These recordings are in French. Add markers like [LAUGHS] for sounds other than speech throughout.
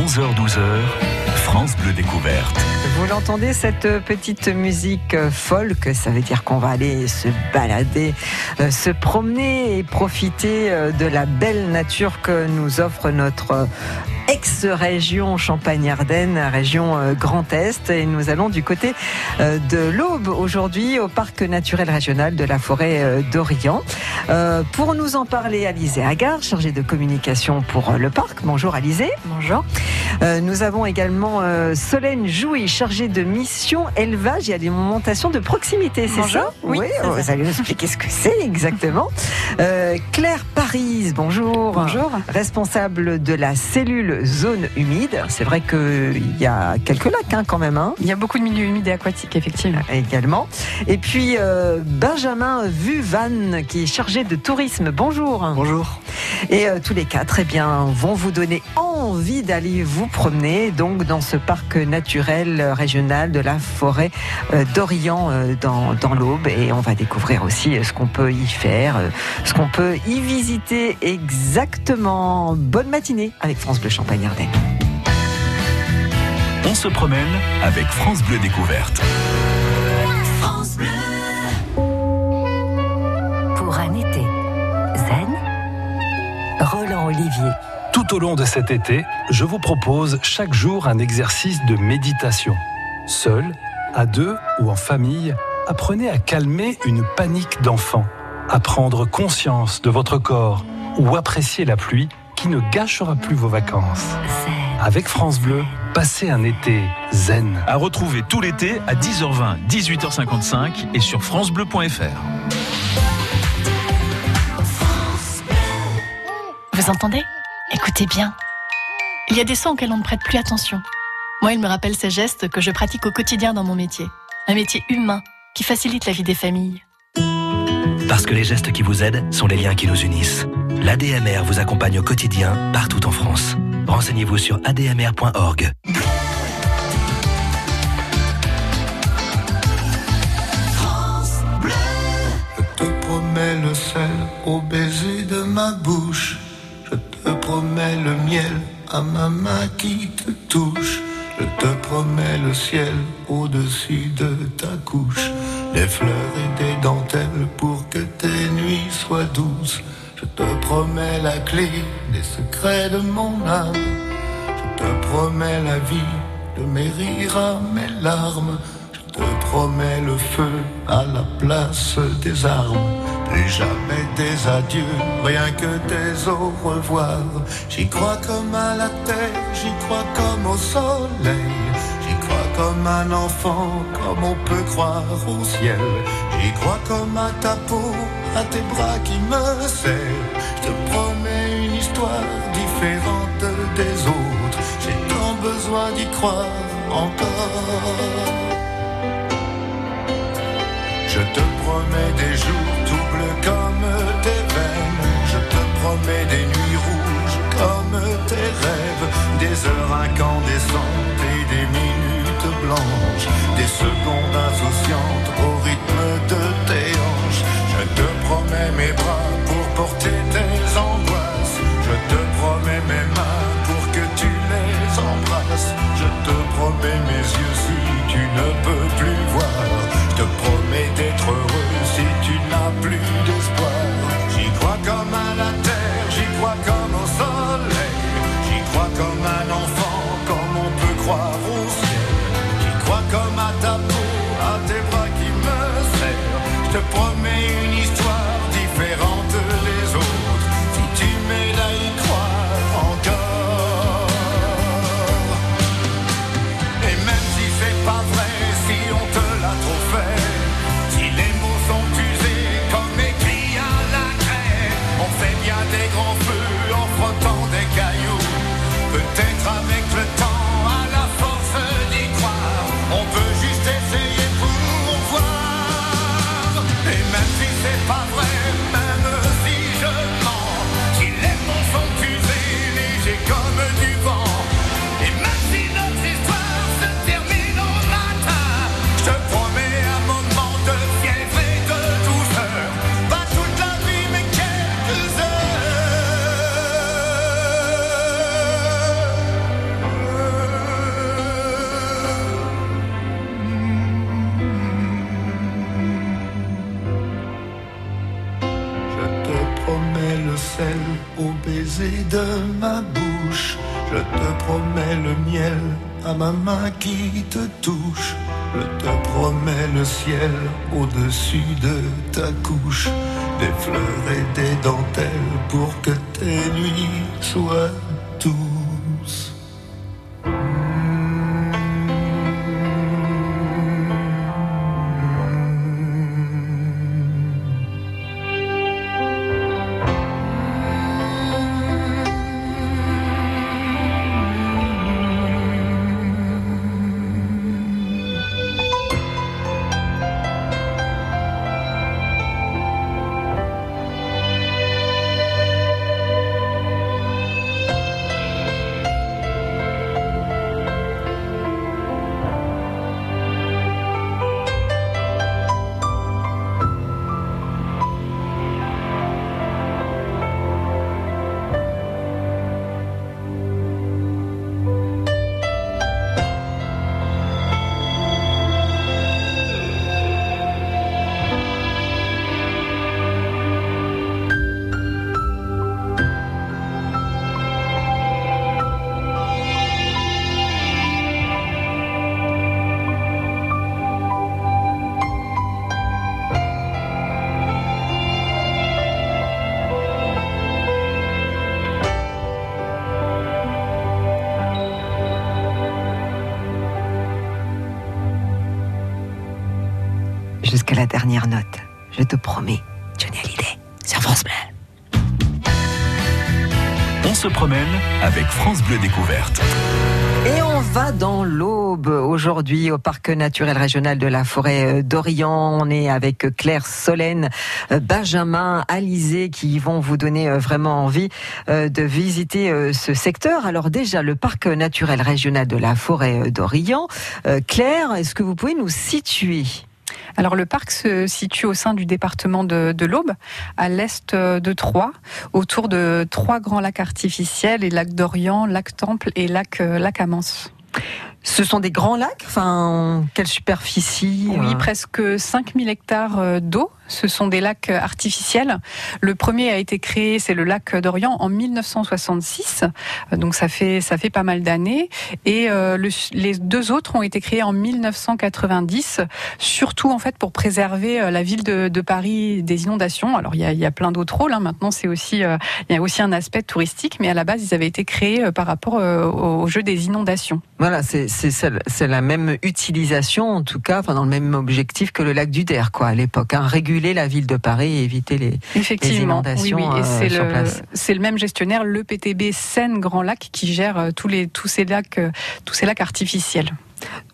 11h-12h, France Bleu Découverte. Vous l'entendez, cette petite musique folk, ça veut dire qu'on va aller se balader, euh, se promener et profiter euh, de la belle nature que nous offre notre ex-région Champagne-Ardenne, région euh, Grand Est. Et nous allons du côté de l'Aube aujourd'hui au parc naturel régional de la forêt d'Orient. Pour nous en parler, Alizé Agar, chargée de communication pour le parc. Bonjour Alizé. Bonjour. Nous avons également Solène Jouy, chargée de mission élevage et alimentation de proximité, c'est ça Oui, vous allez nous expliquer ce que c'est exactement. [LAUGHS] Euh, Claire Paris, bonjour. Bonjour. Responsable de la cellule zone humide. C'est vrai qu'il y a quelques lacs hein, quand même. Hein. Il y a beaucoup de milieux humides et aquatiques, effectivement. Également. Et puis euh, Benjamin Vuvan, qui est chargé de tourisme. Bonjour. Bonjour. Et euh, tous les quatre eh bien, vont vous donner envie d'aller vous promener donc dans ce parc naturel régional de la forêt euh, d'Orient euh, dans, dans l'Aube. Et on va découvrir aussi ce qu'on peut y faire, ce qu'on peut y visiter exactement. Bonne matinée avec France Bleu Champagne Ardenne. On se promène avec France Bleu Découverte. Pour un été zen, Roland Olivier. Tout au long de cet été, je vous propose chaque jour un exercice de méditation. Seul, à deux ou en famille, apprenez à calmer une panique d'enfant, à prendre conscience de votre corps ou apprécier la pluie qui ne gâchera plus vos vacances. Avec France Bleu, passez un été zen. À retrouver tout l'été à 10h20, 18h55 et sur francebleu.fr. Vous entendez? Écoutez bien. Il y a des sons auxquels on ne prête plus attention. Moi, il me rappelle ces gestes que je pratique au quotidien dans mon métier. Un métier humain qui facilite la vie des familles. Parce que les gestes qui vous aident sont les liens qui nous unissent. L'ADMR vous accompagne au quotidien partout en France. Renseignez-vous sur admr.org. Je te promets le sel au baiser de ma bouche. Je te promets le miel à ma main qui te touche. Je te promets le ciel au-dessus de ta couche. Des fleurs et des dentelles pour que tes nuits soient douces. Je te promets la clé des secrets de mon âme. Je te promets la vie de mes rires à mes larmes. Promets le feu à la place des armes. Plus jamais des adieux, rien que des au revoir. J'y crois comme à la terre, j'y crois comme au soleil. J'y crois comme un enfant, comme on peut croire au ciel. J'y crois comme à ta peau, à tes bras qui me serrent. Je te promets une histoire différente des autres. J'ai tant besoin d'y croire encore. Je te promets des jours doubles comme tes veines. Je te promets des nuits rouges comme tes rêves. Des heures incandescentes et des minutes blanches. Des secondes insouciantes au rythme de tes hanches. Je te promets mes bras pour porter tes angoisses. Je te promets mes mains pour que tu les embrasses. Je te promets mes yeux si tu ne peux plus voir. Plus d'espoir. J'y crois comme à la terre, j'y crois comme au soleil. J'y crois comme un enfant, comme on peut croire au ciel. J'y crois comme à ta peau, à tes bras qui me serrent. Je te promets une histoire de ta couche. Des fleurs et des dentelles pour que la dernière note. Je te promets, Johnny Hallyday, sur France Bleu. On se promène avec France Bleu Découverte. Et on va dans l'Aube aujourd'hui au parc naturel régional de la forêt d'Orient. On est avec Claire Solène, Benjamin, Alizé qui vont vous donner vraiment envie de visiter ce secteur. Alors déjà, le parc naturel régional de la forêt d'Orient. Claire, est-ce que vous pouvez nous situer? Alors le parc se situe au sein du département de, de l'Aube, à l'est de Troyes, autour de trois grands lacs artificiels, les lacs d'Orient, lac Temple et lac, lac Amance. Ce sont des grands lacs? Enfin, quelle superficie Oui, presque 5000 hectares d'eau. Ce sont des lacs artificiels. Le premier a été créé, c'est le lac d'Orient en 1966. Donc ça fait ça fait pas mal d'années. Et euh, le, les deux autres ont été créés en 1990, surtout en fait pour préserver euh, la ville de, Paris des inondations. Alors il y a, plein d'autres rôles. Hein. Maintenant c'est aussi euh, il y a aussi un aspect touristique, mais à la base ils avaient été créés par rapport euh, au jeu des inondations. Voilà, c'est la même utilisation en tout cas, enfin dans le même objectif que le lac du Der quoi à l'époque, hein, la ville de Paris et éviter les, inondations oui, oui. Et c'est euh, le, sur c'est le même gestionnaire, le PTB Seine Grand Lac, qui gère euh, tous les tous ces lacs, euh, tous ces lacs artificiels.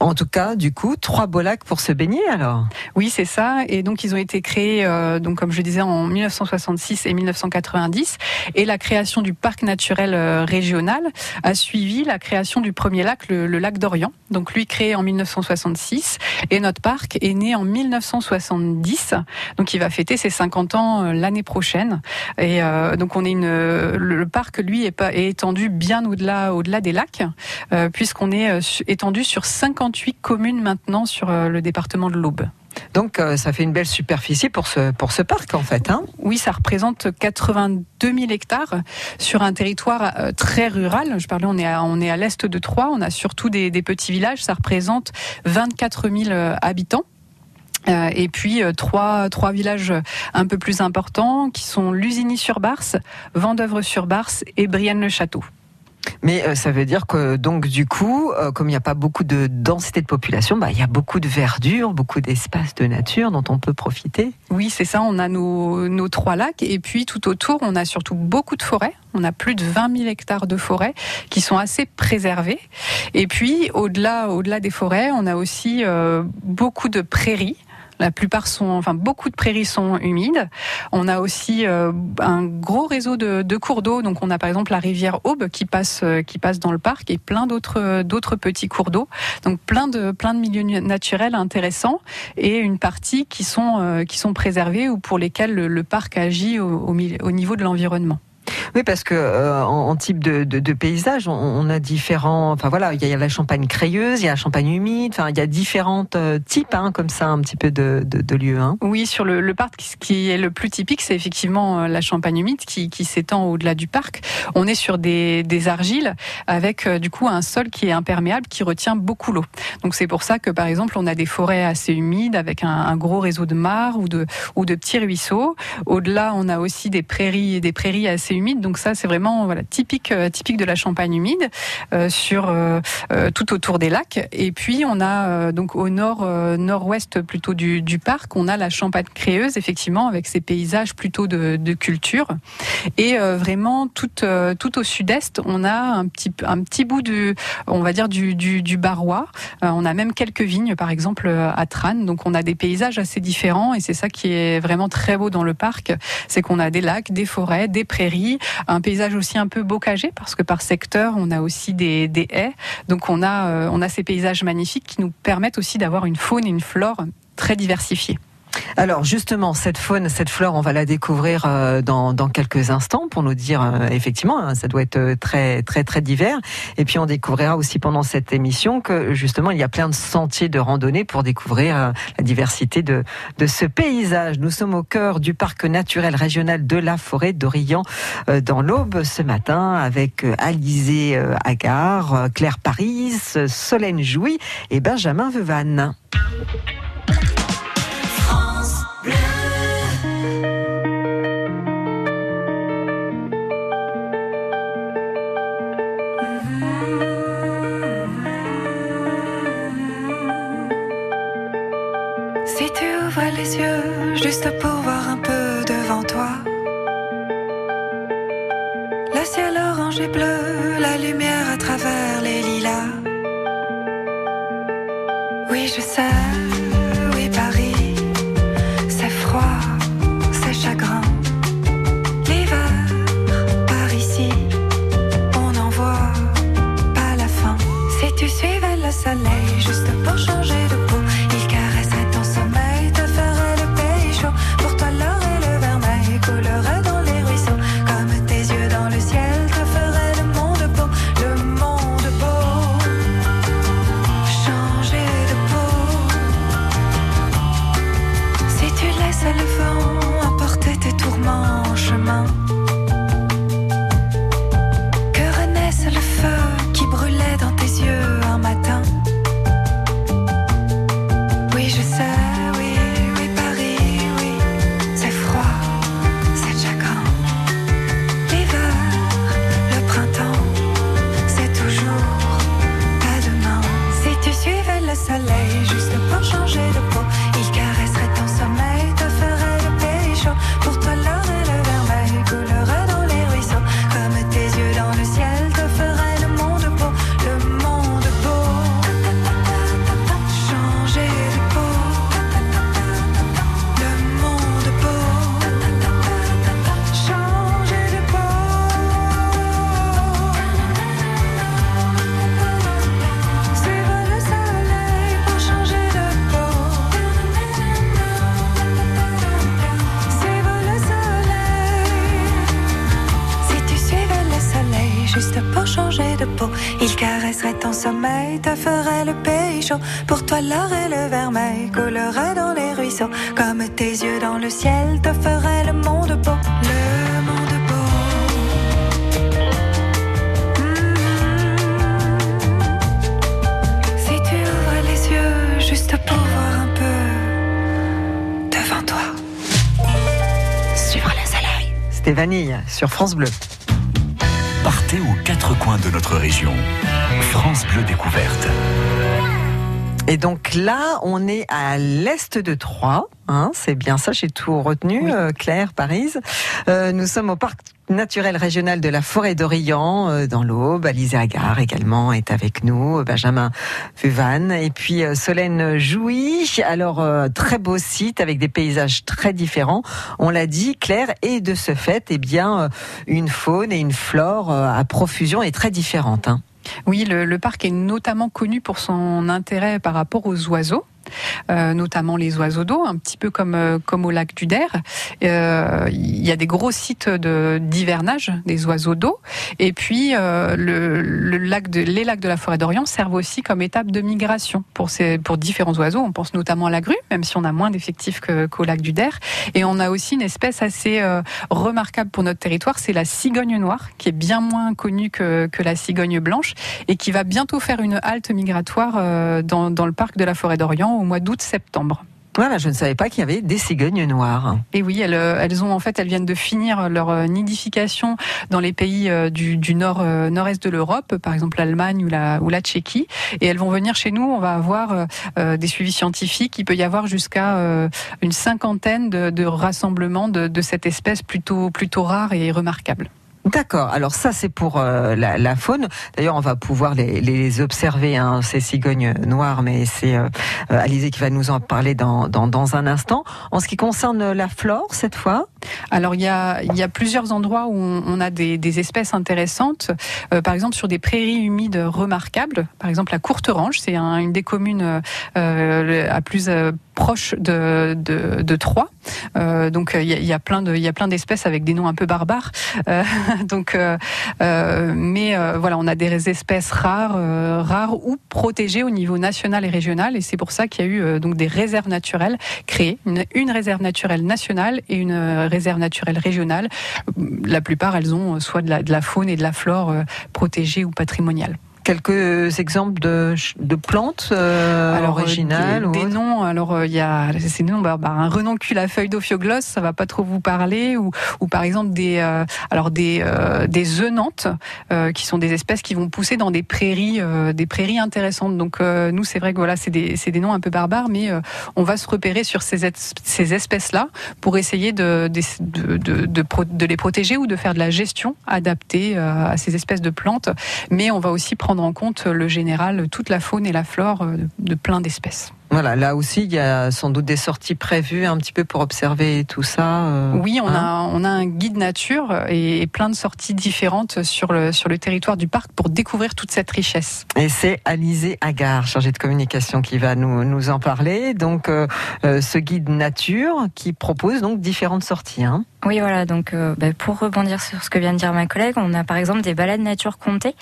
En tout cas, du coup, trois beaux lacs pour se baigner alors. Oui, c'est ça. Et donc ils ont été créés, euh, donc comme je disais, en 1966 et 1990. Et la création du parc naturel euh, régional a suivi la création du premier lac, le, lac d'Orient. Donc lui créé en 1966 et notre parc est né en 1970. Donc il va fêter ses 50 ans euh, l'année prochaine. Et donc on est le, parc lui est, étendu bien au-delà au-delà des lacs, puisqu'on est étendu sur 58 communes maintenant sur euh, le département de l'Aube. Donc euh, ça fait une belle superficie pour ce pour ce parc en fait. Hein Oui, ça représente 82 000 hectares sur un territoire euh, très rural. Je parlais, on est à, on est à l'est de Troyes, on a surtout des, des petits villages. Ça représente 24 000 euh, habitants. Et puis trois, trois villages un peu plus importants qui sont Lusigny-sur-Barse, Vendeuvre-sur-Barse et Brienne-le-Château. Mais euh, ça veut dire que donc du coup, euh, comme il n'y a pas beaucoup de densité de population, bah, il y a beaucoup de verdure, beaucoup d'espaces de nature dont on peut profiter. Oui, c'est ça. On a nos, nos trois lacs et puis tout autour, on a surtout beaucoup de forêts. On a plus de 20 000 hectares de forêts qui sont assez préservés. Et puis au-delà, au-delà des forêts, on a aussi euh, beaucoup de prairies. La plupart sont, enfin, beaucoup de prairies sont humides. On a aussi euh, un gros réseau de, de cours d'eau. Donc, on a par exemple la rivière Aube qui passe, euh, qui passe dans le parc et plein d'autres, d'autres petits cours d'eau. Donc, plein de, plein de milieux naturels intéressants et une partie qui sont, euh, qui sont préservés ou pour lesquels le, le parc agit au, au, au niveau de l'environnement. Oui, parce que euh, en, type de, paysage, on, a différents. Enfin voilà, il y a la champagne crayeuse, il y a la champagne humide. Enfin, il y a différents euh, types, hein, comme ça, un petit peu de, de, lieux. Hein. Oui, sur le, parc, ce qui est le plus typique, c'est effectivement euh, la champagne humide qui, s'étend au-delà du parc. On est sur des, argiles avec du coup un sol qui est imperméable, qui retient beaucoup l'eau. Donc c'est pour ça que par exemple on a des forêts assez humides avec un, gros réseau de mares ou de ou de petits ruisseaux. Au-delà, on a aussi des prairies des prairies assez humides. Donc ça c'est vraiment typique euh, typique de la champagne humide euh, sur euh, tout autour des lacs. Et puis on a donc au nord nord-ouest plutôt du, parc, on a la champagne créeuse effectivement avec ses paysages plutôt de, culture. Et vraiment tout tout au sud-est, on a un petit un petit bout du on va dire du du, Barrois. On a même quelques vignes par exemple à Trane. Donc on a des paysages assez différents et c'est ça qui est vraiment très beau dans le parc, c'est qu'on a des lacs, des forêts, des prairies, un paysage aussi un peu bocagé parce que par secteur on a aussi des, des haies. Donc on a euh, on a ces paysages magnifiques qui nous permettent aussi d'avoir une faune et une flore très diversifiées. Alors justement, cette faune, cette flore, on va la découvrir euh, dans, quelques instants pour nous dire euh, effectivement, hein, ça doit être euh, très très très divers. Et puis on découvrira aussi pendant cette émission que justement il y a plein de sentiers de randonnée pour découvrir la diversité de, ce paysage. Nous sommes au cœur du parc naturel régional de la forêt d'Orient dans l'Aube ce matin avec Alizé Agar, Claire Paris, Solène Jouy et Benjamin Vevan. Juste pour voir un peu devant toi, le ciel orange et bleu, la lumière à travers les lilas. Oui, je sais, Comme tes yeux dans le ciel, te ferait le monde beau. Le monde beau. Si tu ouvres les yeux juste pour voir un peu devant toi. Suivre le soleil. C'était Vanille sur France Bleu. Partez aux quatre coins de notre région. France Bleu Découverte. Et donc là, on est à l'est de Troyes. Hein, c'est bien ça, j'ai tout retenu, euh, Claire, Paris. Euh, nous sommes au parc naturel régional de la forêt d'Orient, euh, dans l'Aube. Alizé Agar également est avec nous, Benjamin Fuvan et puis euh, Solène Jouy. Alors, euh, très beau site avec des paysages très différents. On l'a dit, Claire, et de ce fait, eh bien, euh, une faune et une flore euh, à profusion et très différentes. Hein. Oui, le, parc est notamment connu pour son intérêt par rapport aux oiseaux. Euh, notamment les oiseaux d'eau, un petit peu comme euh, comme au lac du Der. Euh, Il y a des gros sites de d'hivernage des oiseaux d'eau, et puis euh, le, le lac de, les lacs de la forêt d'Orient servent aussi comme étape de migration pour ces pour différents oiseaux. On pense notamment à la grue, même si on a moins d'effectifs qu'au lac du Der. Et on a aussi une espèce assez remarquable pour notre territoire, c'est la cigogne noire, qui est bien moins connue que, que la cigogne blanche et qui va bientôt faire une halte migratoire dans, dans le parc de la forêt d'Orient au mois d'août-septembre. Voilà, je ne savais pas qu'il y avait des cigognes noires. Et oui, elles, euh, elles ont en fait, elles viennent de finir leur euh, nidification dans les pays euh, du, du nord nord-est de l'Europe, par exemple l'Allemagne ou la ou la Tchéquie, et elles vont venir chez nous. On va avoir euh, des suivis scientifiques. Il peut y avoir jusqu'à euh, une cinquantaine de, de rassemblements de, de cette espèce plutôt plutôt rare et remarquable. D'accord. Alors ça, c'est pour euh, la, faune. D'ailleurs, on va pouvoir les, observer, hein, ces cigognes noires, mais c'est euh, euh, Alizé qui va nous en parler dans, dans, un instant. En ce qui concerne la flore, cette fois, Alors il y a, y a plusieurs endroits où on, a des, des espèces intéressantes. Euh, par exemple sur des prairies humides remarquables. Par exemple la Courterange, c'est un- une des communes euh, à plus proche de, de, de. Euh, donc il y, a, plein de il y a plein d'espèces avec des noms un peu barbares. Euh, [LAUGHS] donc euh, mais voilà on a des espèces rares rares ou protégées au niveau national et régional et c'est pour ça qu'il y a eu donc des réserves naturelles créées une, réserve naturelle nationale et une réserve naturelle régionale. La plupart elles ont soit de la, de la faune et de la flore protégées ou patrimoniales. Quelques exemples de, de plantes euh, Alors, euh, originales des, ou des noms. Alors euh, il y a ces noms. Bah, bah, un renoncule à feuilles d'ophioglosse, ça va pas trop vous parler. Ou, ou par exemple des euh, alors des euh, des œnantes euh, qui sont des espèces qui vont pousser dans des prairies euh, des prairies intéressantes. Donc euh, nous c'est vrai que voilà c'est des c'est des noms un peu barbares, mais euh, on va se repérer sur ces es- ces espèces là pour essayer de de, de, de, de les protéger ou de faire de la gestion adaptée euh, à ces espèces de plantes. Mais on va aussi prendre en compte le général, toute la faune et la flore euh, de plein d'espèces. Voilà, là aussi, il y a sans doute des sorties prévues un petit peu pour observer tout ça. euh, Oui, on, hein a, on a un guide nature et, et plein de sorties différentes sur le, sur le territoire du parc pour découvrir toute cette richesse. Et c'est Alizé Agar, chargée de communication, qui va nous, nous en parler. Donc, euh, euh, ce guide nature qui propose donc différentes sorties. Hein. Oui, voilà. Donc, euh, bah, pour rebondir sur ce que vient de dire ma collègue, on a par exemple des balades nature comptées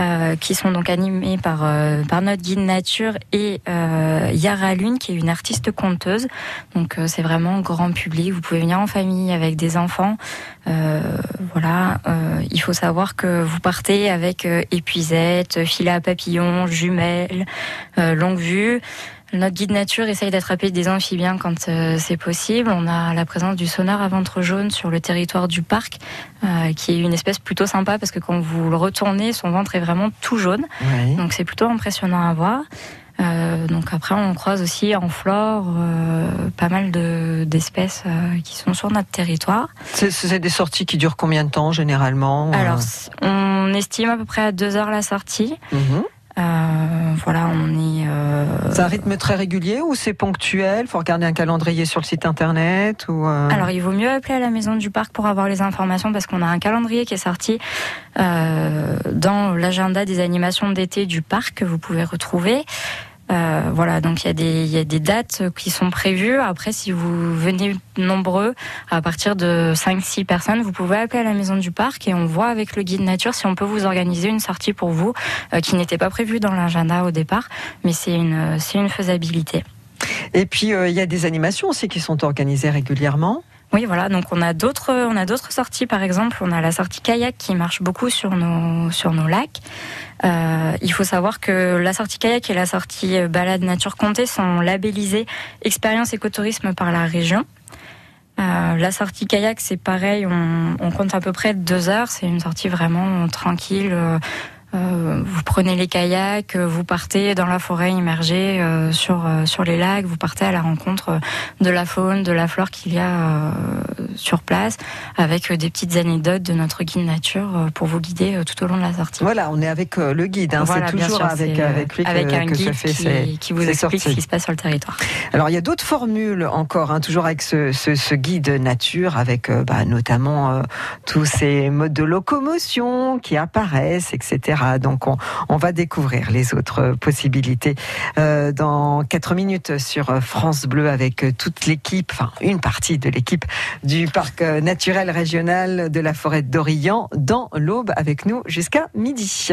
euh, qui sont donc animées par euh, par notre guide nature et euh, Yara Lune, qui est une artiste conteuse. Donc, euh, c'est vraiment grand public. Vous pouvez venir en famille avec des enfants. Voilà. Il faut savoir que vous partez avec épuisette, filet à papillons, jumelles, longue vue. Notre guide nature essaye d'attraper des amphibiens quand euh, c'est possible. On a la présence du sonar à ventre jaune sur le territoire du parc, euh, qui est une espèce plutôt sympa parce que quand vous le retournez, son ventre est vraiment tout jaune. Oui. Donc c'est plutôt impressionnant à voir. Euh, donc après, on croise aussi en flore euh, pas mal de- d'espèces euh, qui sont sur notre territoire. C'est- des sorties qui durent combien de temps généralement euh? Alors, on estime à peu près à deux heures la sortie. Mhm. Euh, voilà, on est. euh, C'est un rythme très régulier ou c'est ponctuel? Faut regarder un calendrier sur le site internet ou euh, Alors, il vaut mieux appeler à la maison du parc pour avoir les informations parce qu'on a un calendrier qui est sorti euh, dans l'agenda des animations d'été du parc que vous pouvez retrouver. Euh, voilà, donc il y, a des, dates qui sont prévues. Après, si vous venez nombreux, à partir de 5-6 personnes, vous pouvez appeler à la maison du parc et on voit avec le guide nature si on peut vous organiser une sortie pour vous euh, qui n'était pas prévue dans l'agenda au départ, mais c'est une, c'est une faisabilité. Et puis euh, il y a des animations aussi qui sont organisées régulièrement. Oui, voilà. Donc on a d'autres, on a d'autres sorties. Par exemple, on a la sortie kayak qui marche beaucoup sur nos sur nos lacs. Euh, il faut savoir que la sortie kayak et la sortie euh, balade nature comptée sont labellisées expérience écotourisme par la région. Euh, la sortie kayak, c'est pareil, on, on compte à peu près deux heures. C'est une sortie vraiment tranquille. euh, euh, vous prenez les kayaks, euh, vous partez dans la forêt immergée euh, sur euh, sur les lacs, vous partez à la rencontre de la faune, de la flore qu'il y a sur place, avec des petites anecdotes de notre guide nature pour vous guider tout au long de la sortie. Voilà, on est avec le guide. hein, Voilà, c'est toujours sûr, avec avec lui que, avec un que se guide fait qui, ces- qui vous explique sorties. ce qui se passe sur le territoire. Alors il y a d'autres formules encore, hein, toujours avec ce, ce, ce guide nature, avec bah, notamment tous ces modes de locomotion qui apparaissent, etc. Donc on, va découvrir les autres possibilités euh, dans 4 minutes sur France Bleu avec toute l'équipe, enfin une partie de l'équipe du parc naturel régional de la forêt d'Orient dans l'Aube avec nous jusqu'à midi.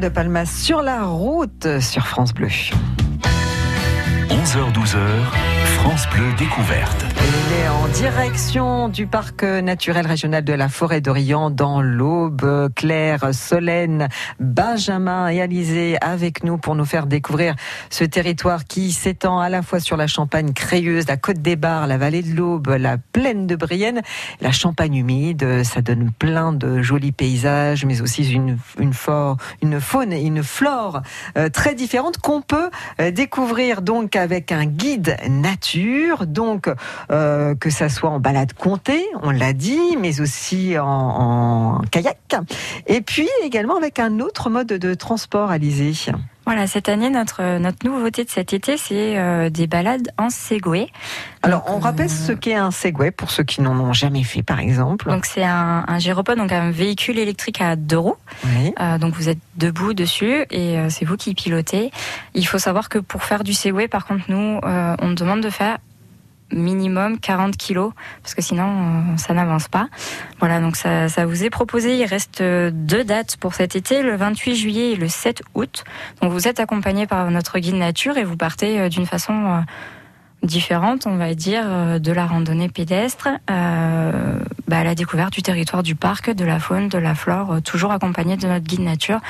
De Palmas sur la route sur France Bleu. 11h-12h, France Bleu découverte. Il est en direction du parc naturel régional de la forêt d'Orient dans l'Aube. Claire, Solène, Benjamin et Alizé avec nous pour nous faire découvrir ce territoire qui s'étend à la fois sur la Champagne crayeuse, la Côte des Bars, la vallée de l'Aube, la plaine de Brienne, la Champagne humide. Ça donne plein de jolis paysages, mais aussi une, une, for- une faune et une flore euh, très différentes qu'on peut euh, découvrir donc avec un guide nature. Donc euh, que ça soit en balade comptée, on l'a dit, mais aussi en, en kayak. Et puis également avec un autre mode de transport, Alizé. Voilà, cette année, notre, notre nouveauté de cet été, c'est euh, des balades en Segway. Alors, on rappelle ce qu'est un Segway pour ceux qui n'en ont jamais fait, par exemple. Donc, c'est un, un gyropode, donc un véhicule électrique à deux roues. Oui. Euh, donc, vous êtes debout dessus et euh, c'est vous qui pilotez. Il faut savoir que pour faire du Segway, par contre, nous, euh, on demande de faire minimum 40 kilos parce que sinon euh, ça n'avance pas. Voilà, donc ça, ça vous est proposé. Il reste euh, deux dates pour cet été, le 28 juillet et le 7 août. Donc vous êtes accompagné par notre guide nature et vous partez euh, d'une façon différente, on va dire, euh, de la randonnée pédestre euh, bah, à la découverte du territoire du parc, de la faune, de la flore, euh, toujours accompagné de notre guide nature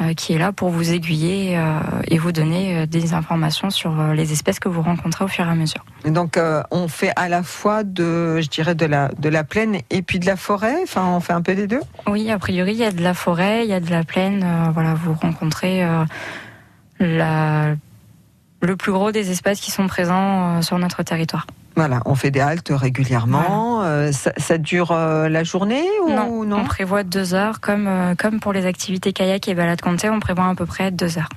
euh, qui est là pour vous aiguiller euh, et vous donner des informations sur les espèces que vous rencontrez au fur et à mesure. Donc, euh, on fait à la fois de, je dirais, de la, de la plaine et puis de la forêt? Enfin, on fait un peu des deux? Oui, a priori, il y a de la forêt, il y a de la plaine. voilà, vous rencontrez la, le plus gros des espèces qui sont présents euh, sur notre territoire. Voilà, on fait des haltes régulièrement. Euh, ça, ça dure euh, la journée ou non, non on prévoit deux heures, comme, euh, comme pour les activités kayak et balade comptée, on prévoit à peu près deux heures.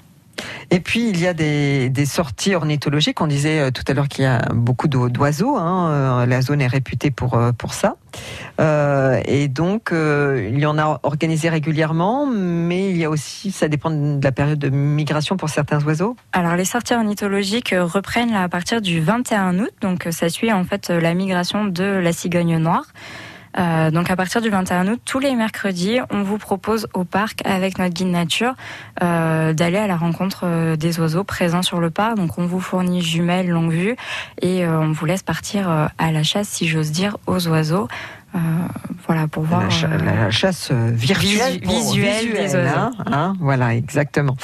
Et puis il y a des, sorties ornithologiques. On disait euh, tout à l'heure qu'il y a beaucoup d'o- d'oiseaux. Hein. euh, La zone est réputée pour euh, pour ça. Et donc il y en a organisé régulièrement, mais il y a aussi, ça dépend de la période de migration pour certains oiseaux. Alors les sorties ornithologiques reprennent à partir du 21 août, donc ça suit en fait la migration de la cigogne noire. Euh, donc à partir du 21 août, tous les mercredis, on vous propose au parc avec notre guide nature euh, d'aller à la rencontre euh, des oiseaux présents sur le parc. Donc on vous fournit jumelles longue vue et on vous laisse partir à la chasse, si j'ose dire, aux oiseaux. Euh, voilà pour voir. La, cha- euh, la chasse virtuelle, visu- pour- visuelle des visuelle, oiseaux. hein, hein, voilà, exactement.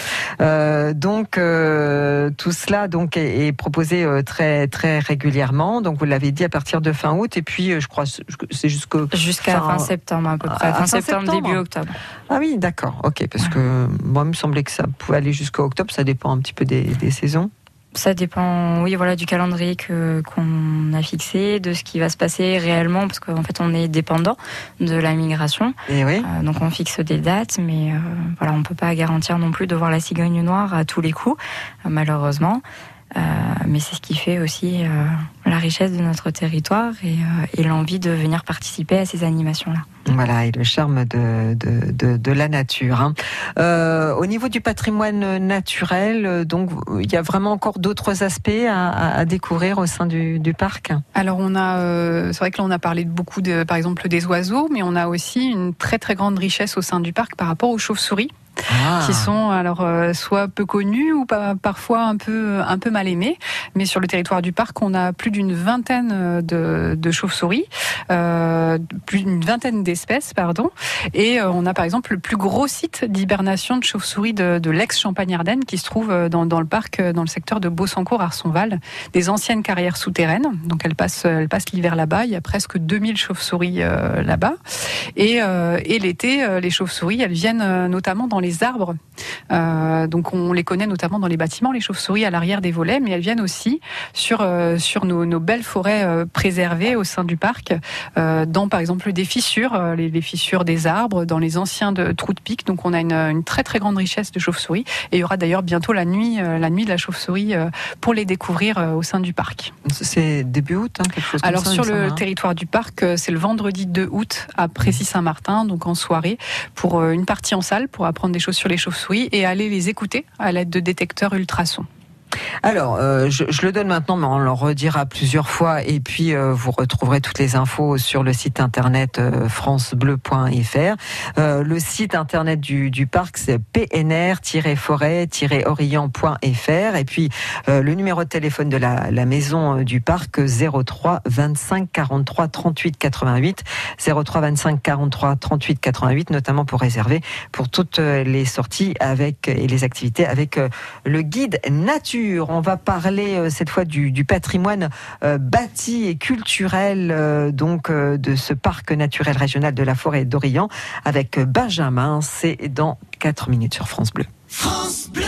Euh, donc euh, tout cela donc est, est proposé euh, très très régulièrement. Donc vous l'avez dit à partir de fin août et puis euh, je crois c'est- c'est jusqu'au Jusqu'à fin- fin septembre à peu près, à fin fin septembre, septembre. début octobre. Ah oui, d'accord, ok, parce que moi il me semblait que ça pouvait aller jusqu'au octobre. Ça dépend un petit peu des, des saisons. Ça dépend, oui, voilà, du calendrier que qu'on a fixé, de ce qui va se passer réellement, parce qu'en fait, on est dépendant de la migration. Et oui. Euh, donc, on fixe des dates, mais euh, voilà, on peut pas garantir non plus de voir la cigogne noire à tous les coups, euh, malheureusement. Euh, mais c'est ce qui fait aussi euh, la richesse de notre territoire et, euh, et l'envie de venir participer à ces animations-là. Voilà, et le charme de, de, de, de la nature. hein. Euh, au niveau du patrimoine naturel, donc il y a vraiment encore d'autres aspects à, à- à découvrir au sein du, du parc? Alors on a, euh, c'est vrai que là on a parlé de beaucoup de, par exemple des oiseaux, mais on a aussi une très très grande richesse au sein du parc par rapport aux chauves-souris. Ah. qui sont alors euh, soit peu connus ou parfois un peu un peu mal aimés. Mais sur le territoire du parc, on a plus d'une vingtaine euh, de, de chauves-souris, euh, plus d'une vingtaine d'espèces, pardon. Et euh, on a par exemple le plus gros site d'hibernation de chauves-souris de, de l'ex-Champagne-Ardenne qui se trouve dans, dans le parc, dans le secteur de Beausancourt-Arsonval, des anciennes carrières souterraines. Donc elles passent, elles passent l'hiver là-bas. Il y a presque 2000 chauves-souris euh, là-bas. Et, euh, et l'été, les chauves-souris, elles viennent notamment dans les arbres. Euh, donc on les connaît notamment dans les bâtiments, les chauves-souris à l'arrière des volets, mais elles viennent aussi sur euh, sur nos, nos belles forêts euh, préservées au sein du parc, dans par exemple des fissures, les, les fissures des arbres, dans les anciens de, trous de pique. Donc on a une, une très très grande richesse de chauves-souris. Et il y aura d'ailleurs bientôt la nuit la nuit de la chauve-souris pour les découvrir au sein du parc. C'est début août, hein, quelque chose comme Alors ça, sur le hein. territoire du parc, c'est le vendredi 2 août à Précy-Saint-Martin, donc en soirée, pour une partie en salle pour apprendre des choses sur les chauves-souris et aller les écouter à l'aide de détecteurs ultrasons. Alors, euh, je, le donne maintenant, mais on le redira plusieurs fois. Et puis, euh, vous retrouverez toutes les infos sur le site internet euh, francebleu.fr. Le site internet du, parc, c'est pnr-forêt-orient.fr. Et puis, le numéro de téléphone de la, maison du parc, 03 25 43 38 88. 03 25 43 38 88, notamment pour réserver pour toutes les sorties avec et les activités avec le guide nature. On va parler euh, cette fois du, patrimoine euh, bâti et culturel euh, donc de ce parc naturel régional de la forêt d'Orient avec Benjamin. C'est dans 4 minutes sur France Bleu. France Bleu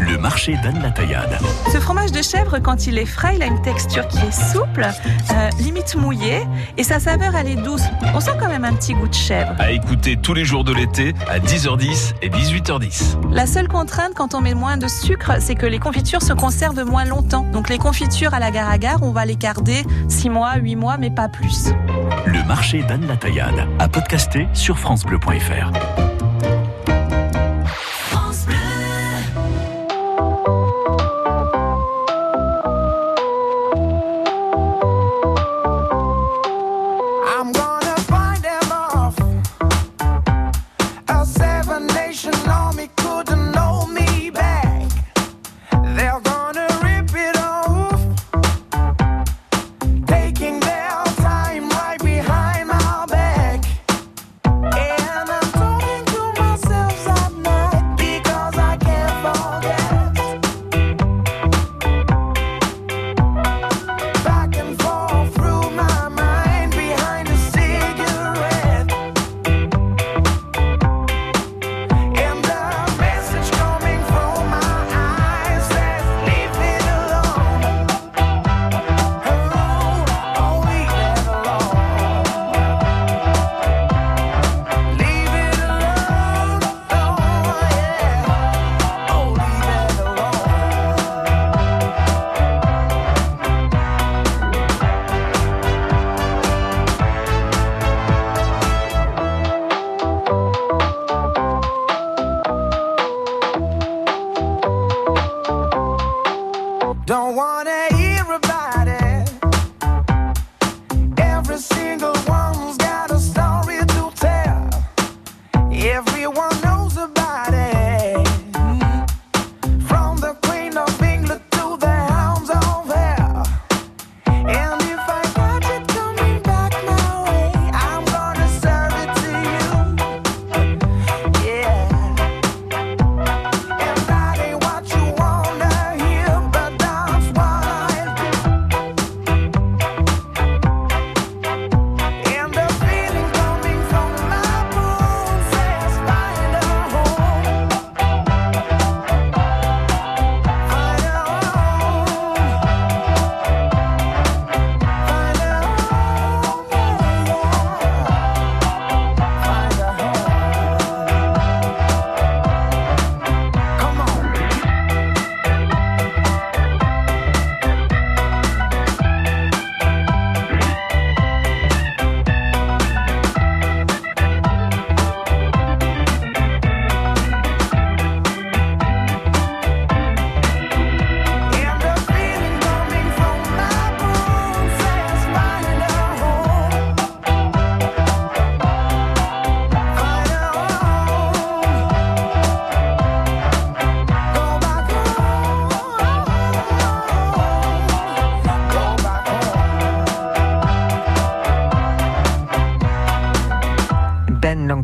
Le marché d'Anne-la-Taillade. Ce fromage de chèvre, quand il est frais, il a une texture qui est souple, euh, limite mouillée, et sa saveur, elle est douce. On sent quand même un petit goût de chèvre. À écouter tous les jours de l'été à 10h10 et 18h10. La seule contrainte quand on met moins de sucre, c'est que les confitures se conservent moins longtemps. Donc les confitures à la gare à gare, on va les garder 6 mois, 8 mois, mais pas plus. Le marché d'Anne-la-Taillade. À podcaster sur FranceBleu.fr.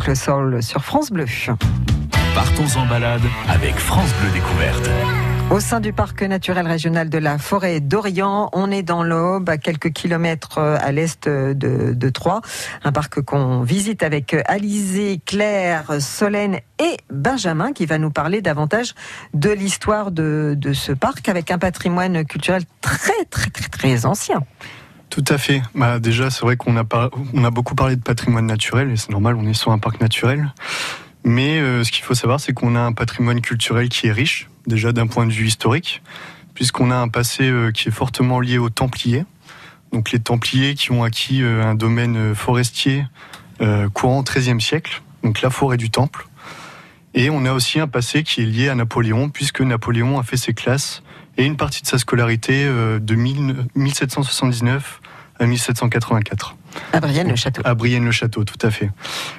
L'oncle Sol sur France Bleu. Partons en balade avec France Bleu Découverte. Au sein du parc naturel régional de la forêt d'Orient, on est dans l'Aube, à quelques kilomètres euh, à l'est de, de Troyes. Un parc qu'on visite avec Alizé, Claire, Solène et Benjamin, qui va nous parler davantage de l'histoire de, de ce parc avec un patrimoine culturel très, très, très, très ancien. Tout à fait. Bah, déjà, c'est vrai qu'on a, beaucoup parlé de patrimoine naturel, et c'est normal, on est sur un parc naturel. Mais euh, ce qu'il faut savoir, c'est qu'on a un patrimoine culturel qui est riche, déjà d'un point de vue historique, puisqu'on a un passé euh, qui est fortement lié aux Templiers. Donc les Templiers qui ont acquis euh, un domaine forestier courant XIIIe siècle, donc la forêt du Temple. Et on a aussi un passé qui est lié à Napoléon, puisque Napoléon a fait ses classes et une partie de sa scolarité de 1000 1779 à 1784. À Brienne-le-Château. À Brienne-le-Château, tout à fait.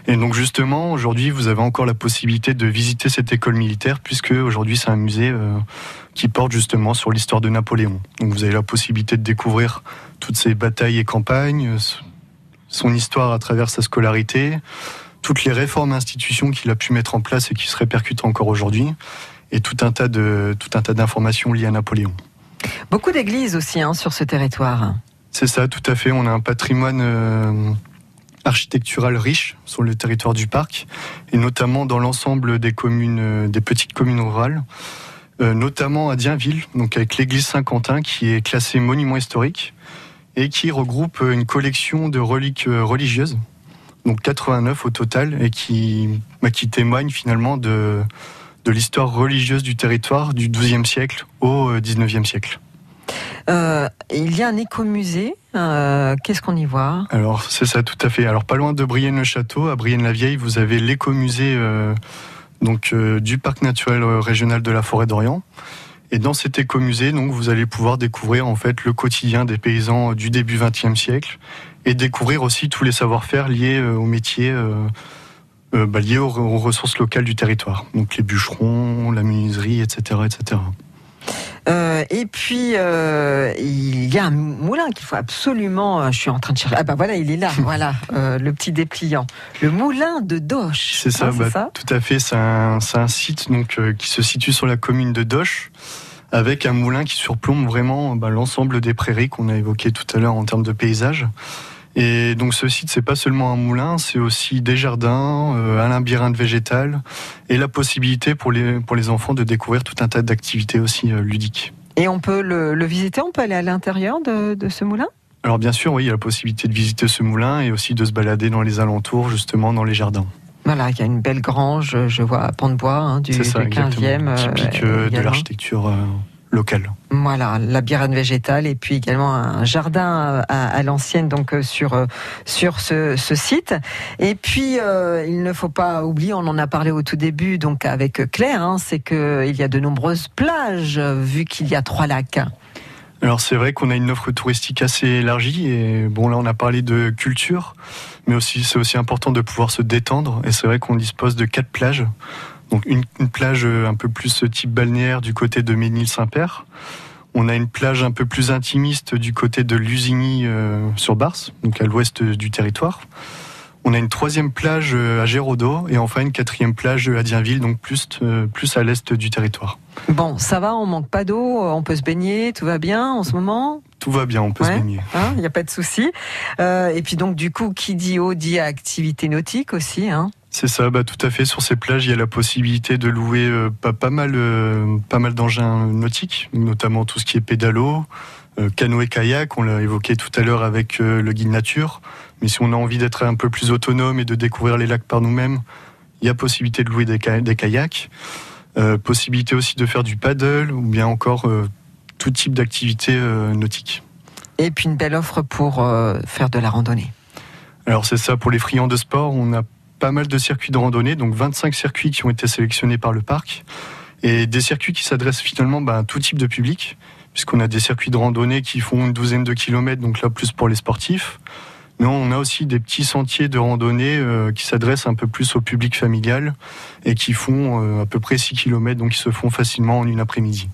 Et donc justement, aujourd'hui, vous avez encore la possibilité de visiter cette école militaire, puisque aujourd'hui, c'est un musée euh, qui porte justement sur l'histoire de Napoléon. Donc vous avez la possibilité de découvrir toutes ces batailles et campagnes, euh, son histoire à travers sa scolarité, toutes les réformes et institutions qu'il a pu mettre en place et qui se répercutent encore aujourd'hui, et tout un tas de tout un tas d'informations liées à Napoléon. Beaucoup d'églises aussi hein, sur ce territoire. C'est ça, tout à fait. On a un patrimoine euh, architectural riche sur le territoire du parc, et notamment dans l'ensemble des communes, euh, des petites communes rurales. euh, notamment à Dienville, donc avec l'église Saint-Quentin qui est classée monument historique et qui regroupe une collection de reliques religieuses, donc 89 au total, et qui, bah, qui témoigne finalement de, de l'histoire religieuse du territoire du XIIe siècle au XIXe siècle. Euh, il y a un écomusée. Euh, Qu'est-ce qu'on y voit? Alors, c'est ça, tout à fait. Alors, pas loin de Brienne-le-Château, à Brienne-la-Vieille, vous avez l'écomusée euh, du parc naturel régional de la forêt d'Orient. Et dans cet écomusée, donc, vous allez pouvoir découvrir en fait le quotidien des paysans du début XXe siècle et découvrir aussi tous les savoir-faire liés au métier, euh, bah, liés aux, aux ressources locales du territoire. Donc, les bûcherons, la menuiserie, etc., etc. Euh, et puis, euh, il y a un moulin qu'il faut absolument. euh, Je suis en train de chercher. Ah bah voilà, il est là. [LAUGHS] voilà, euh, le petit dépliant. Le moulin de Doche. C'est ça, hein, bah, tout à fait. C'est un, c'est un site donc, qui se situe sur la commune de Doche, avec un moulin qui surplombe vraiment bah, l'ensemble des prairies qu'on a évoquées tout à l'heure en termes de paysage. Et donc ce site, c'est pas seulement un moulin, c'est aussi des jardins, euh, un labyrinthe végétal et la possibilité pour les, pour les enfants de découvrir tout un tas d'activités aussi euh, ludiques. Et on peut le, le visiter. On peut aller à l'intérieur de, de ce moulin? Alors bien sûr, oui, il y a la possibilité de visiter ce moulin et aussi de se balader dans les alentours, justement dans les jardins. Voilà, il y a une belle grange. Je vois à Pont de Bois hein, du, ça, du 15e. exactement. euh, Typique euh, de l'architecture euh, locale. Voilà, labyrinthe végétal et puis également un jardin à, à l'ancienne donc euh, sur euh, sur ce, ce site. Et puis euh, il ne faut pas oublier, on en a parlé au tout début donc avec Claire, hein, c'est que il y a de nombreuses plages vu qu'il y a trois lacs. Alors c'est vrai qu'on a une offre touristique assez élargie et bon là on a parlé de culture, mais aussi c'est aussi important de pouvoir se détendre et c'est vrai qu'on dispose de quatre plages. Donc une, une plage euh, un peu plus type balnéaire du côté de Ménil-Saint-Père. On a une plage un peu plus intimiste du côté de Lusigny euh, sur Barse, donc à l'ouest du territoire. On a une troisième plage euh, à Géraudot et enfin une quatrième plage à Dienville, donc plus, euh, plus à l'est du territoire. Bon, ça va, on manque pas d'eau, on peut se baigner, tout va bien en ce moment? Tout va bien, on peut se baigner. Hein, Il n'y a pas de souci. Euh, et puis donc du coup, qui dit eau dit activité nautique aussi. Hein. C'est ça, bah, tout à fait. Sur ces plages, il y a la possibilité de louer euh, pas, pas mal, euh, pas mal d'engins nautiques, notamment tout ce qui est pédalo, euh, canoë-kayak, on l'a évoqué tout à l'heure avec le guide nature. Mais si on a envie d'être un peu plus autonome et de découvrir les lacs par nous-mêmes, il y a possibilité de louer des, ka- des kayaks. Possibilité aussi de faire du paddle ou bien encore tout type d'activité nautique. Et puis une belle offre pour faire de la randonnée. Alors c'est ça, pour les friands de sport, on a pas mal de circuits de randonnée, donc 25 circuits qui ont été sélectionnés par le parc, et des circuits qui s'adressent finalement bah, à tout type de public, puisqu'on a des circuits de randonnée qui font une douzaine de kilomètres, donc là plus pour les sportifs, mais on a aussi des petits sentiers de randonnée euh, qui s'adressent un peu plus au public familial, et qui font euh, à peu près 6 kilomètres, donc qui se font facilement en une après-midi.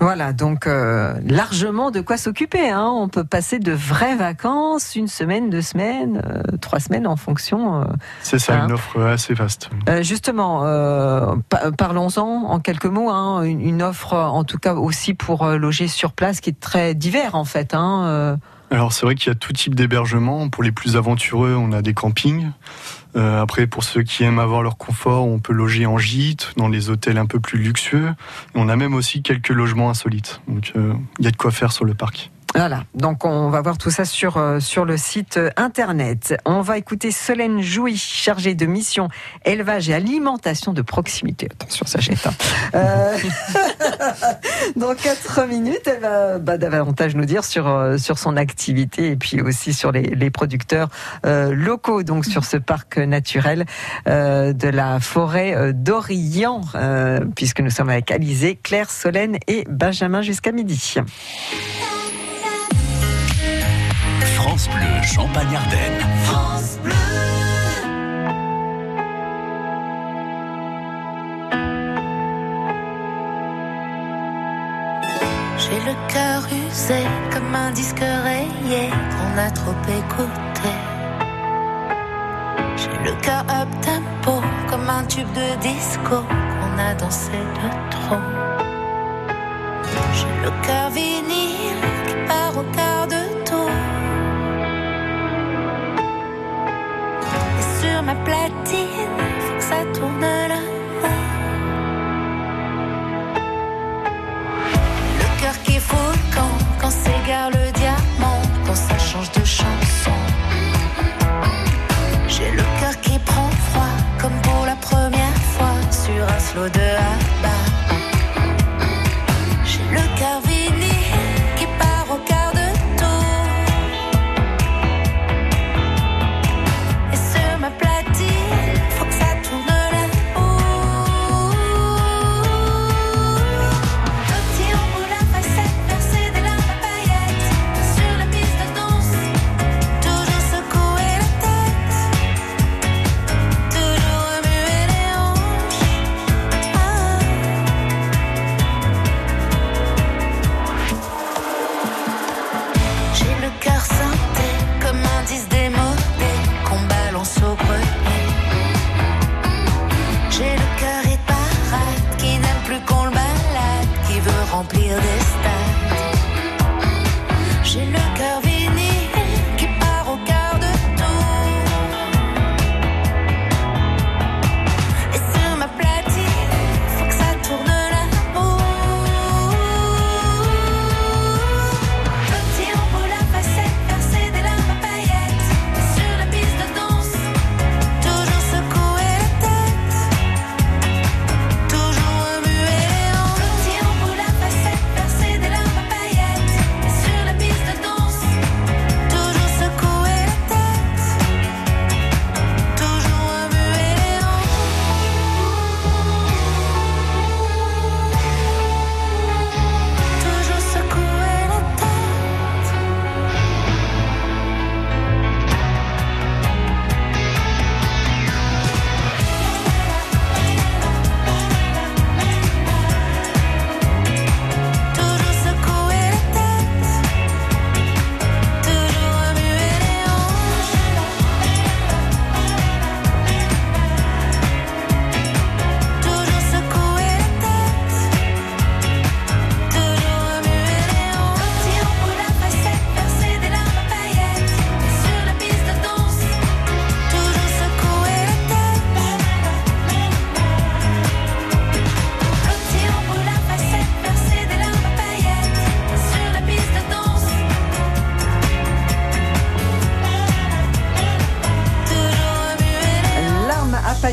Voilà, donc euh, largement de quoi s'occuper. Hein. On peut passer de vraies vacances, une semaine, deux semaines, euh, trois semaines en fonction. euh. C'est ça, Hein. une offre assez vaste. Justement, pa- parlons-en en quelques mots. Hein, une, une offre, en tout cas aussi pour loger sur place, qui est très divers en fait. Alors c'est vrai qu'il y a tout type d'hébergement. Pour les plus aventureux, on a des campings. Euh, après, pour ceux qui aiment avoir leur confort, on peut loger en gîte, dans les hôtels un peu plus luxueux. On a même aussi quelques logements insolites. Donc euh, il y a de quoi faire sur le parc. Voilà, donc on va voir tout ça sur, euh, sur le site euh, internet. On va écouter Solène Jouy, chargée de mission élevage et alimentation de proximité. Attention, ça jette. hein. Euh, [LAUGHS] Dans 4 minutes, elle va bah, davantage nous dire sur, euh, sur son activité et puis aussi sur les, les producteurs euh, locaux, donc sur ce parc naturel euh, de la forêt d'Orient, puisque nous sommes avec Alizé, Claire, Solène et Benjamin jusqu'à midi. France Bleu, Champagne-Ardenne. France. J'ai le cœur usé comme un disque rayé qu'on a trop écouté. J'ai le cœur up tempo comme un tube de disco qu'on a dansé de trop. J'ai le cœur vinyle qui part au aplati, faut que ça tourne là. Le cœur qui fout quand, quand s'égare le diamant, quand ça change de chanson. J'ai le cœur qui prend froid, comme pour la première fois, sur un slow de abat.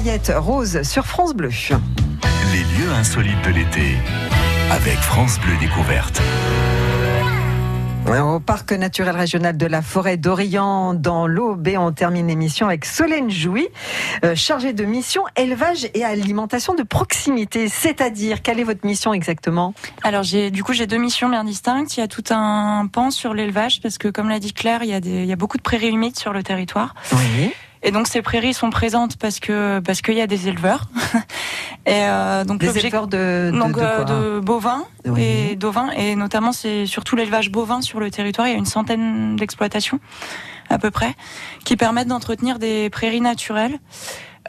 Paillettes roses sur France Bleu. Les lieux insolites de l'été avec France Bleu Découverte. Au parc naturel régional de la forêt d'Orient, dans l'Aube, et on termine l'émission avec Solène Jouy, euh, chargée de mission élevage et alimentation de proximité. C'est-à-dire, quelle est votre mission exactement? Alors j'ai du coup j'ai deux missions bien distinctes. Il y a tout un pan sur l'élevage parce que comme l'a dit Claire, il y a des il y a beaucoup de prairies humides sur le territoire. Oui. Et donc ces prairies sont présentes parce que parce qu'il y a des éleveurs. [LAUGHS] et euh, donc Des éleveurs de, de, donc de euh, quoi de bovins Oui. et d'ovins et notamment c'est surtout l'élevage bovin sur le territoire. Il y a une centaine d'exploitations à peu près qui permettent d'entretenir des prairies naturelles.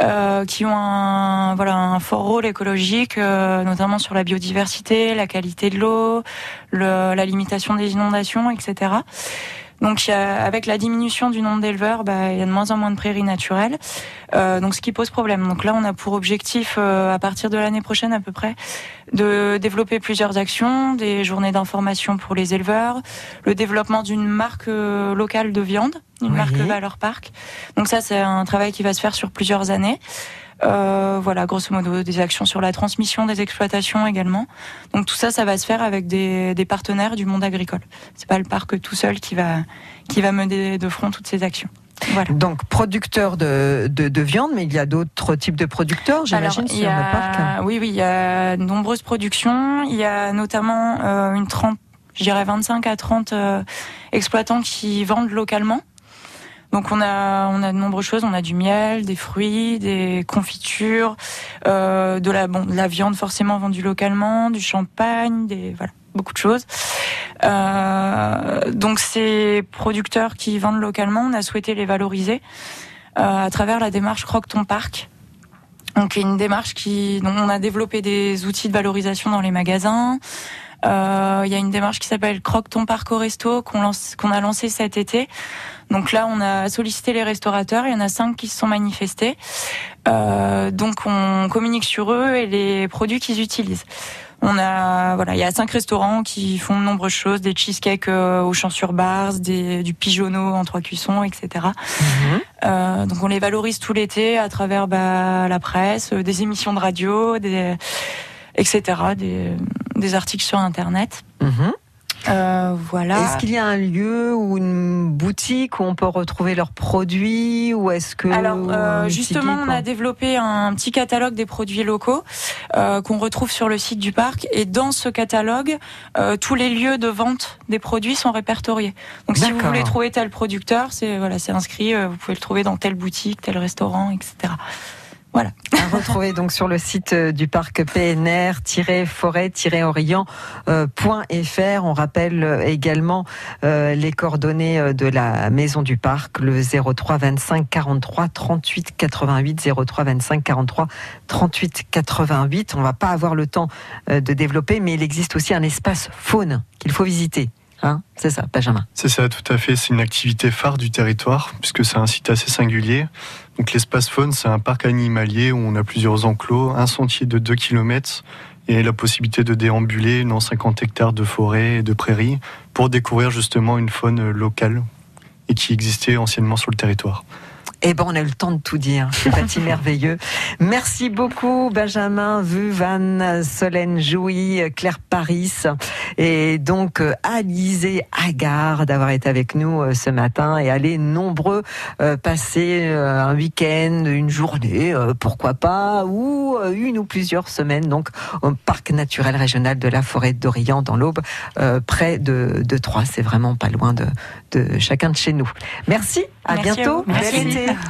euh, qui ont un voilà un fort rôle écologique, euh, notamment sur la biodiversité, la qualité de l'eau, le- la limitation des inondations, etc. Donc, il y a- avec la diminution du nombre d'éleveurs, bah, il y a de moins en moins de prairies naturelles. Euh, donc, ce qui pose problème. Donc là, on a pour objectif, euh, à partir de l'année prochaine à peu près, de développer plusieurs actions, des journées d'information pour les éleveurs, le développement d'une marque euh, locale de viande, une Oui. marque Valeur Parc. Donc ça, c'est un travail qui va se faire sur plusieurs années. Euh, voilà, grosso modo, des actions sur la transmission des exploitations également. Donc tout ça, ça va se faire avec des, des partenaires du monde agricole. C'est pas le parc tout seul qui va qui va mener de front toutes ces actions. Voilà. Donc, producteur de, de, de viande, mais il y a d'autres types de producteurs, j'imagine, sur a- le parc. Oui, oui, il y a de nombreuses productions. Il y a notamment euh, une 30, je dirais 25 à 30 euh, exploitants qui vendent localement. Donc on a on a de nombreuses choses, on a du miel, des fruits, des confitures, euh, de la viande forcément vendue localement, du champagne, des voilà beaucoup de choses. Euh, donc ces producteurs qui vendent localement, on a souhaité les valoriser euh, à travers la démarche Croque ton parc. Donc une démarche qui, dont on a développé des outils de valorisation dans les magasins. Euh, Il y a une démarche qui s'appelle Croque ton parc au resto qu'on lance, qu'on a lancé cet été. Donc là, on a sollicité les restaurateurs. Il y en a cinq qui se sont manifestés. Euh, donc on communique sur eux et les produits qu'ils utilisent. On a voilà, il y a cinq restaurants qui font de nombreuses choses, des cheesecakes euh, au champ sur bars, des, du pigeonneau en trois cuissons, etc. Euh, donc on les valorise tout l'été à travers bah, la presse, euh, des émissions de radio, des etc. Des, des articles sur internet. Mhm. Euh, voilà. Est-ce qu'il y a un lieu ou une boutique où on peut retrouver leurs produits ou est-ce que Alors euh, justement, on a développé un petit catalogue des produits locaux euh, qu'on retrouve sur le site du parc. Et dans ce catalogue, tous les lieux de vente des produits sont répertoriés. Donc si vous voulez trouver tel producteur, c'est voilà, c'est inscrit. vous pouvez le trouver dans telle boutique, tel restaurant, etc. Voilà. à retrouver donc sur le site euh, du parc PNR-forêt-orient.fr. On rappelle euh, également euh, les coordonnées de la maison du parc, le 03 25 43 38 88 03 25 43 38 88. On va pas avoir le temps de développer, mais il existe aussi un espace faune qu'il faut visiter. Hein c'est ça, Benjamin? C'est ça, tout à fait. C'est une activité phare du territoire, puisque c'est un site assez singulier. Donc l'espace faune, c'est un parc animalier où on a plusieurs enclos, un sentier de 2 km et la possibilité de déambuler dans 50 hectares de forêt et de prairies pour découvrir justement une faune locale et qui existait anciennement sur le territoire. Eh ben, on a eu le temps de tout dire. C'est bâti merveilleux. Merci beaucoup, Benjamin, Vu, Van, Solène Jouy, Claire Paris et donc euh, Alizé Agar d'avoir été avec nous euh, ce matin et allez nombreux euh, passer un week-end, une journée, pourquoi pas, ou une ou plusieurs semaines donc au parc naturel régional de la forêt d'Orient dans l'Aube, près de, de Troyes. C'est vraiment pas loin de, de chacun de chez nous. Merci, a bientôt, bel été! [LAUGHS]